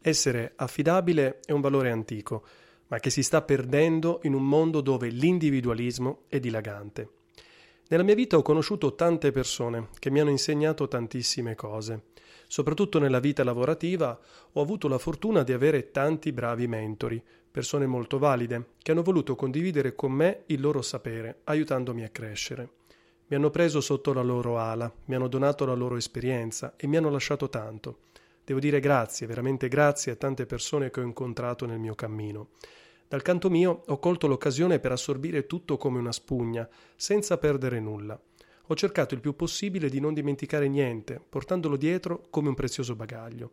Essere affidabile è un valore antico, ma che si sta perdendo in un mondo dove l'individualismo è dilagante. Nella mia vita ho conosciuto tante persone che mi hanno insegnato tantissime cose. Soprattutto nella vita lavorativa ho avuto la fortuna di avere tanti bravi mentori, persone molto valide, che hanno voluto condividere con me il loro sapere, aiutandomi a crescere. Mi hanno preso sotto la loro ala, mi hanno donato la loro esperienza e mi hanno lasciato tanto. Devo dire grazie, veramente grazie a tante persone che ho incontrato nel mio cammino. Dal canto mio ho colto l'occasione per assorbire tutto come una spugna, senza perdere nulla. Ho cercato il più possibile di non dimenticare niente, portandolo dietro come un prezioso bagaglio.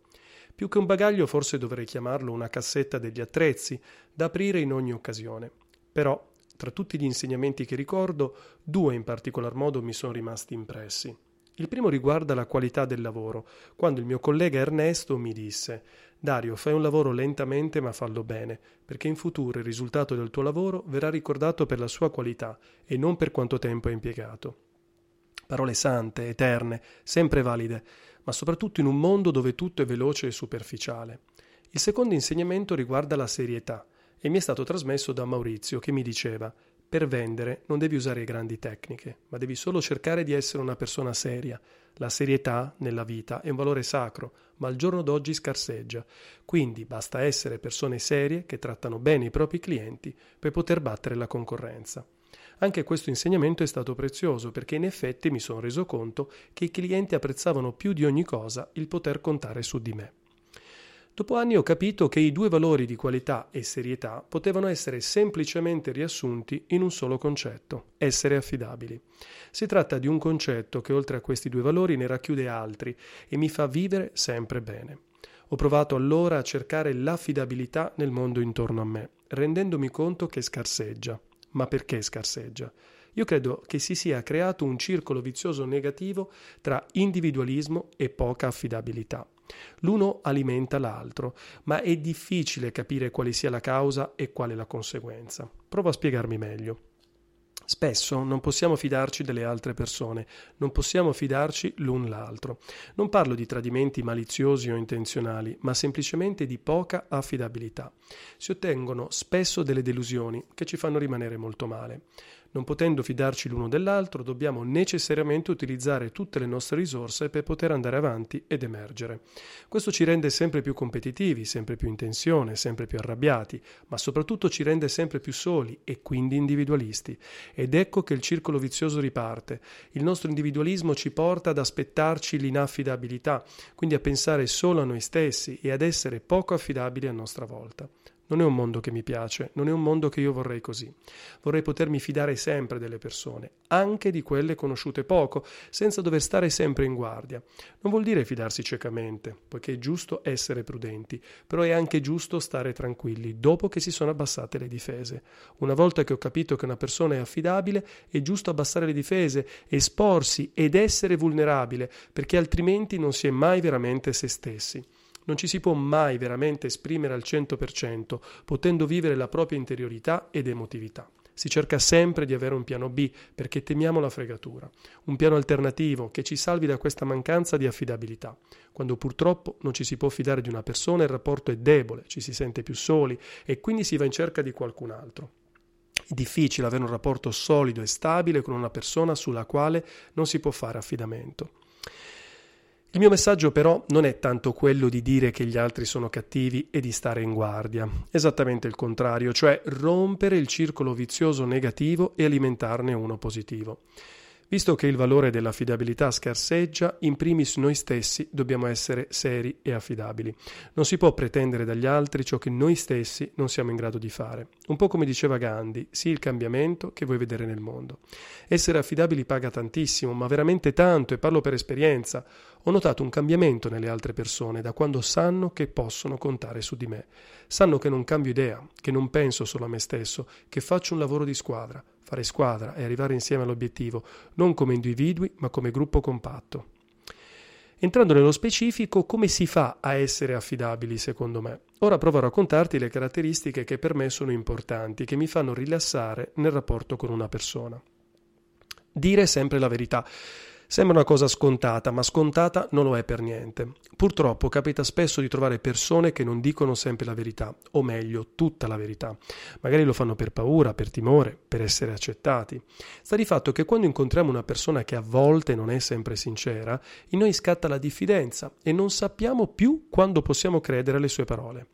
Più che un bagaglio forse dovrei chiamarlo una cassetta degli attrezzi, da aprire in ogni occasione. Però, tra tutti gli insegnamenti che ricordo, due in particolar modo mi sono rimasti impressi. Il primo riguarda la qualità del lavoro, quando il mio collega Ernesto mi disse Dario, fai un lavoro lentamente ma fallo bene, perché in futuro il risultato del tuo lavoro verrà ricordato per la sua qualità e non per quanto tempo hai impiegato. Parole sante, eterne, sempre valide, ma soprattutto in un mondo dove tutto è veloce e superficiale. Il secondo insegnamento riguarda la serietà e mi è stato trasmesso da Maurizio che mi diceva per vendere non devi usare grandi tecniche, ma devi solo cercare di essere una persona seria. La serietà nella vita è un valore sacro, ma al giorno d'oggi scarseggia. Quindi basta essere persone serie che trattano bene i propri clienti per poter battere la concorrenza. Anche questo insegnamento è stato prezioso perché in effetti mi sono reso conto che i clienti apprezzavano più di ogni cosa il poter contare su di me. Dopo anni ho capito che i due valori di qualità e serietà potevano essere semplicemente riassunti in un solo concetto, essere affidabili. Si tratta di un concetto che oltre a questi due valori ne racchiude altri e mi fa vivere sempre bene. Ho provato allora a cercare l'affidabilità nel mondo intorno a me, rendendomi conto che scarseggia. Ma perché scarseggia? Io credo che si sia creato un circolo vizioso negativo tra individualismo e poca affidabilità. L'uno alimenta l'altro, ma è difficile capire quale sia la causa e quale la conseguenza. Provo a spiegarmi meglio. Spesso non possiamo fidarci delle altre persone, non possiamo fidarci l'un l'altro. Non parlo di tradimenti maliziosi o intenzionali, ma semplicemente di poca affidabilità. Si ottengono spesso delle delusioni che ci fanno rimanere molto male. Non potendo fidarci l'uno dell'altro, dobbiamo necessariamente utilizzare tutte le nostre risorse per poter andare avanti ed emergere. Questo ci rende sempre più competitivi, sempre più in tensione, sempre più arrabbiati, ma soprattutto ci rende sempre più soli e quindi individualisti. Ed ecco che il circolo vizioso riparte. Il nostro individualismo ci porta ad aspettarci l'inaffidabilità, quindi a pensare solo a noi stessi e ad essere poco affidabili a nostra volta. Non è un mondo che mi piace, non è un mondo che io vorrei così. Vorrei potermi fidare sempre delle persone, anche di quelle conosciute poco, senza dover stare sempre in guardia. Non vuol dire fidarsi ciecamente, poiché è giusto essere prudenti, però è anche giusto stare tranquilli dopo che si sono abbassate le difese. Una volta che ho capito che una persona è affidabile, è giusto abbassare le difese, esporsi ed essere vulnerabile, perché altrimenti non si è mai veramente se stessi non ci si può mai veramente esprimere al 100%, potendo vivere la propria interiorità ed emotività. Si cerca sempre di avere un piano B perché temiamo la fregatura, un piano alternativo che ci salvi da questa mancanza di affidabilità. Quando purtroppo non ci si può fidare di una persona, il rapporto è debole, ci si sente più soli e quindi si va in cerca di qualcun altro. È difficile avere un rapporto solido e stabile con una persona sulla quale non si può fare affidamento. Il mio messaggio però non è tanto quello di dire che gli altri sono cattivi e di stare in guardia, esattamente il contrario, cioè rompere il circolo vizioso negativo e alimentarne uno positivo. Visto che il valore dell'affidabilità scarseggia, in primis noi stessi dobbiamo essere seri e affidabili. Non si può pretendere dagli altri ciò che noi stessi non siamo in grado di fare. Un po' come diceva Gandhi, sii il cambiamento che vuoi vedere nel mondo. Essere affidabili paga tantissimo, ma veramente tanto, e parlo per esperienza. Ho notato un cambiamento nelle altre persone da quando sanno che possono contare su di me. Sanno che non cambio idea, che non penso solo a me stesso, che faccio un lavoro di squadra fare squadra e arrivare insieme all'obiettivo, non come individui ma come gruppo compatto. Entrando nello specifico, come si fa a essere affidabili secondo me? Ora provo a raccontarti le caratteristiche che per me sono importanti, che mi fanno rilassare nel rapporto con una persona. Dire sempre la verità. Sembra una cosa scontata, ma scontata non lo è per niente. Purtroppo capita spesso di trovare persone che non dicono sempre la verità, o meglio, tutta la verità. Magari lo fanno per paura, per timore, per essere accettati. Sta di fatto che quando incontriamo una persona che a volte non è sempre sincera, in noi scatta la diffidenza e non sappiamo più quando possiamo credere alle sue parole.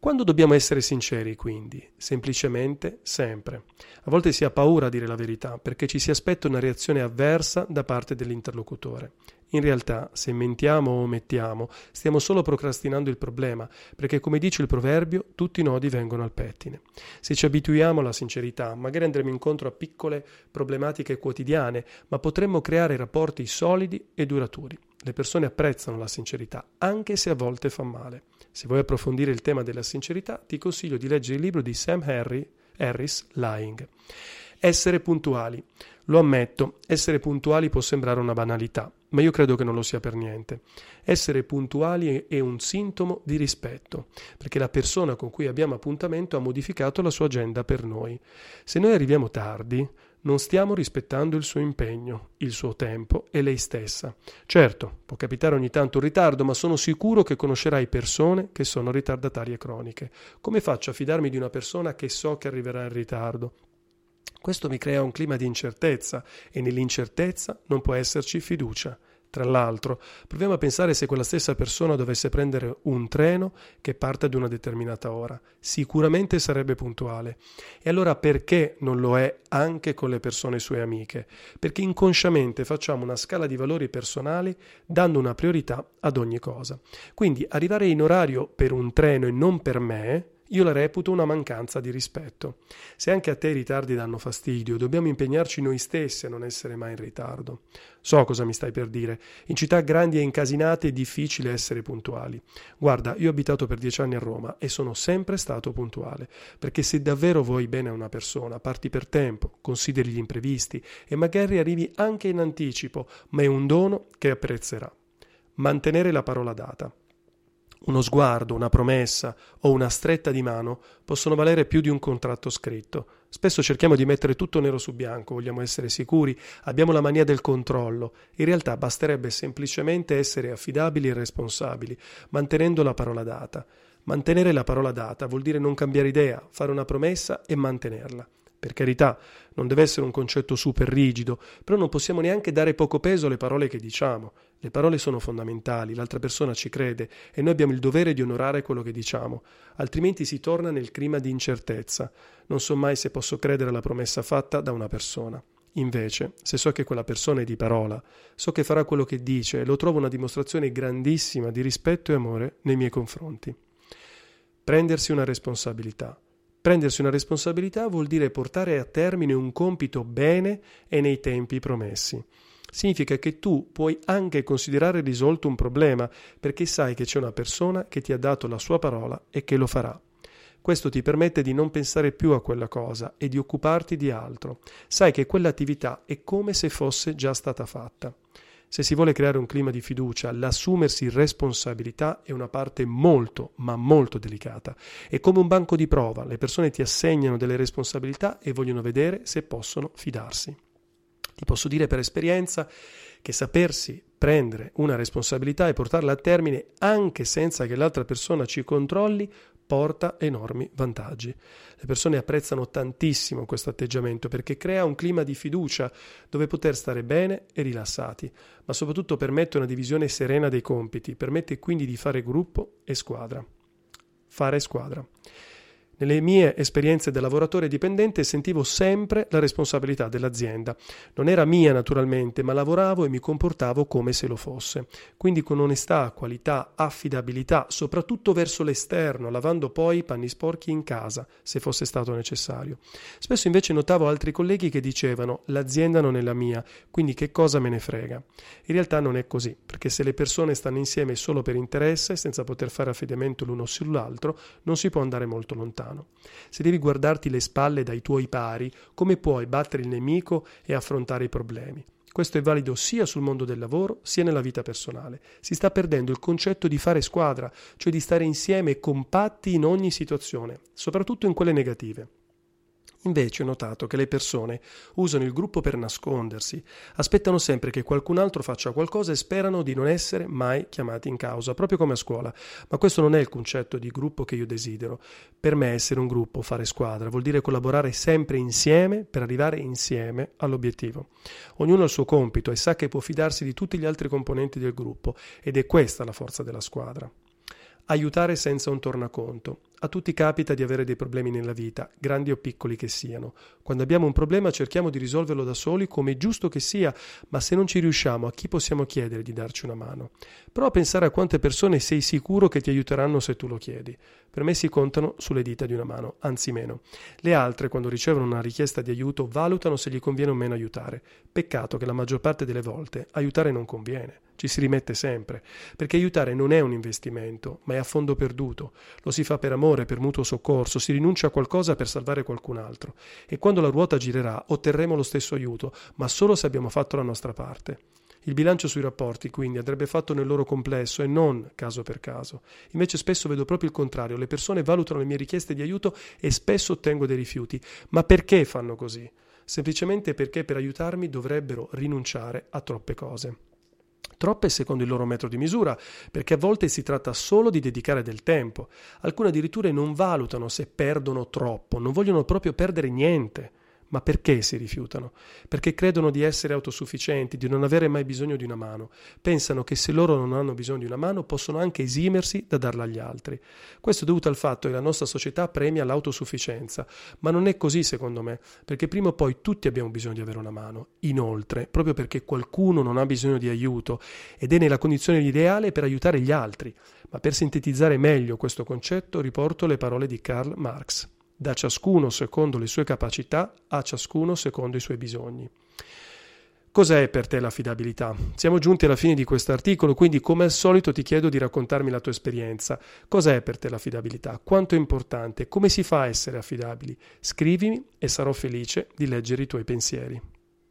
Quando dobbiamo essere sinceri, quindi? Semplicemente sempre. A volte si ha paura a dire la verità perché ci si aspetta una reazione avversa da parte dell'interlocutore. In realtà, se mentiamo o omettiamo, stiamo solo procrastinando il problema, perché come dice il proverbio, tutti i nodi vengono al pettine. Se ci abituiamo alla sincerità, magari andremo incontro a piccole problematiche quotidiane, ma potremmo creare rapporti solidi e duraturi. Le persone apprezzano la sincerità, anche se a volte fa male. Se vuoi approfondire il tema della sincerità, ti consiglio di leggere il libro di Sam Harry, Harris, Lying. Essere puntuali. Lo ammetto, essere puntuali può sembrare una banalità, ma io credo che non lo sia per niente. Essere puntuali è un sintomo di rispetto, perché la persona con cui abbiamo appuntamento ha modificato la sua agenda per noi. Se noi arriviamo tardi, non stiamo rispettando il suo impegno, il suo tempo e lei stessa. Certo, può capitare ogni tanto un ritardo, ma sono sicuro che conoscerai persone che sono ritardatarie croniche. Come faccio a fidarmi di una persona che so che arriverà in ritardo? Questo mi crea un clima di incertezza e nell'incertezza non può esserci fiducia. Tra l'altro, proviamo a pensare se quella stessa persona dovesse prendere un treno che parte ad una determinata ora. Sicuramente sarebbe puntuale. E allora perché non lo è anche con le persone sue amiche? Perché inconsciamente facciamo una scala di valori personali dando una priorità ad ogni cosa. Quindi arrivare in orario per un treno e non per me io la reputo una mancanza di rispetto. Se anche a te i ritardi danno fastidio, dobbiamo impegnarci noi stessi a non essere mai in ritardo. So cosa mi stai per dire. In città grandi e incasinate è difficile essere puntuali. Guarda, io ho abitato per dieci anni a Roma e sono sempre stato puntuale, perché se davvero vuoi bene a una persona, parti per tempo, consideri gli imprevisti e magari arrivi anche in anticipo, ma è un dono che apprezzerà. Mantenere la parola data. Uno sguardo, una promessa o una stretta di mano possono valere più di un contratto scritto. Spesso cerchiamo di mettere tutto nero su bianco, vogliamo essere sicuri, abbiamo la mania del controllo. In realtà basterebbe semplicemente essere affidabili e responsabili, mantenendo la parola data. Mantenere la parola data vuol dire non cambiare idea, fare una promessa e mantenerla. Per carità, non deve essere un concetto super rigido, però non possiamo neanche dare poco peso alle parole che diciamo. Le parole sono fondamentali, l'altra persona ci crede e noi abbiamo il dovere di onorare quello che diciamo, altrimenti si torna nel clima di incertezza. Non so mai se posso credere alla promessa fatta da una persona. Invece, se so che quella persona è di parola, so che farà quello che dice e lo trovo una dimostrazione grandissima di rispetto e amore nei miei confronti. Prendersi una responsabilità. Prendersi una responsabilità vuol dire portare a termine un compito bene e nei tempi promessi. Significa che tu puoi anche considerare risolto un problema perché sai che c'è una persona che ti ha dato la sua parola e che lo farà. Questo ti permette di non pensare più a quella cosa e di occuparti di altro. Sai che quell'attività è come se fosse già stata fatta. Se si vuole creare un clima di fiducia, l'assumersi responsabilità è una parte molto, ma molto delicata. È come un banco di prova, le persone ti assegnano delle responsabilità e vogliono vedere se possono fidarsi. Ti posso dire per esperienza che sapersi prendere una responsabilità e portarla a termine anche senza che l'altra persona ci controlli porta enormi vantaggi. Le persone apprezzano tantissimo questo atteggiamento perché crea un clima di fiducia dove poter stare bene e rilassati, ma soprattutto permette una divisione serena dei compiti, permette quindi di fare gruppo e squadra. Fare squadra. Nelle mie esperienze da lavoratore dipendente sentivo sempre la responsabilità dell'azienda. Non era mia naturalmente, ma lavoravo e mi comportavo come se lo fosse. Quindi con onestà, qualità, affidabilità, soprattutto verso l'esterno, lavando poi i panni sporchi in casa, se fosse stato necessario. Spesso invece notavo altri colleghi che dicevano l'azienda non è la mia, quindi che cosa me ne frega. In realtà non è così, perché se le persone stanno insieme solo per interesse, senza poter fare affidamento l'uno sull'altro, non si può andare molto lontano lontano. Se devi guardarti le spalle dai tuoi pari, come puoi battere il nemico e affrontare i problemi? Questo è valido sia sul mondo del lavoro sia nella vita personale. Si sta perdendo il concetto di fare squadra, cioè di stare insieme compatti in ogni situazione, soprattutto in quelle negative. Invece ho notato che le persone usano il gruppo per nascondersi, aspettano sempre che qualcun altro faccia qualcosa e sperano di non essere mai chiamati in causa, proprio come a scuola. Ma questo non è il concetto di gruppo che io desidero. Per me essere un gruppo, fare squadra, vuol dire collaborare sempre insieme per arrivare insieme all'obiettivo. Ognuno ha il suo compito e sa che può fidarsi di tutti gli altri componenti del gruppo ed è questa la forza della squadra. Aiutare senza un tornaconto. A tutti capita di avere dei problemi nella vita, grandi o piccoli che siano. Quando abbiamo un problema cerchiamo di risolverlo da soli come è giusto che sia, ma se non ci riusciamo a chi possiamo chiedere di darci una mano? Prova a pensare a quante persone sei sicuro che ti aiuteranno se tu lo chiedi. Per me si contano sulle dita di una mano, anzi meno. Le altre, quando ricevono una richiesta di aiuto, valutano se gli conviene o meno aiutare. Peccato che la maggior parte delle volte aiutare non conviene. Ci si rimette sempre, perché aiutare non è un investimento, ma è a fondo perduto. Lo si fa per amore amore, per mutuo soccorso, si rinuncia a qualcosa per salvare qualcun altro. E quando la ruota girerà otterremo lo stesso aiuto, ma solo se abbiamo fatto la nostra parte. Il bilancio sui rapporti, quindi, andrebbe fatto nel loro complesso e non caso per caso. Invece spesso vedo proprio il contrario, le persone valutano le mie richieste di aiuto e spesso ottengo dei rifiuti. Ma perché fanno così? Semplicemente perché per aiutarmi dovrebbero rinunciare a troppe cose troppe secondo il loro metro di misura, perché a volte si tratta solo di dedicare del tempo. Alcune addirittura non valutano se perdono troppo, non vogliono proprio perdere niente. Ma perché si rifiutano? Perché credono di essere autosufficienti, di non avere mai bisogno di una mano. Pensano che se loro non hanno bisogno di una mano possono anche esimersi da darla agli altri. Questo è dovuto al fatto che la nostra società premia l'autosufficienza, ma non è così secondo me, perché prima o poi tutti abbiamo bisogno di avere una mano. Inoltre, proprio perché qualcuno non ha bisogno di aiuto ed è nella condizione ideale per aiutare gli altri. Ma per sintetizzare meglio questo concetto riporto le parole di Karl Marx da ciascuno secondo le sue capacità a ciascuno secondo i suoi bisogni. Cos'è per te l'affidabilità? Siamo giunti alla fine di questo articolo, quindi come al solito ti chiedo di raccontarmi la tua esperienza. Cos'è per te l'affidabilità? Quanto è importante? Come si fa a essere affidabili? Scrivimi e sarò felice di leggere i tuoi pensieri.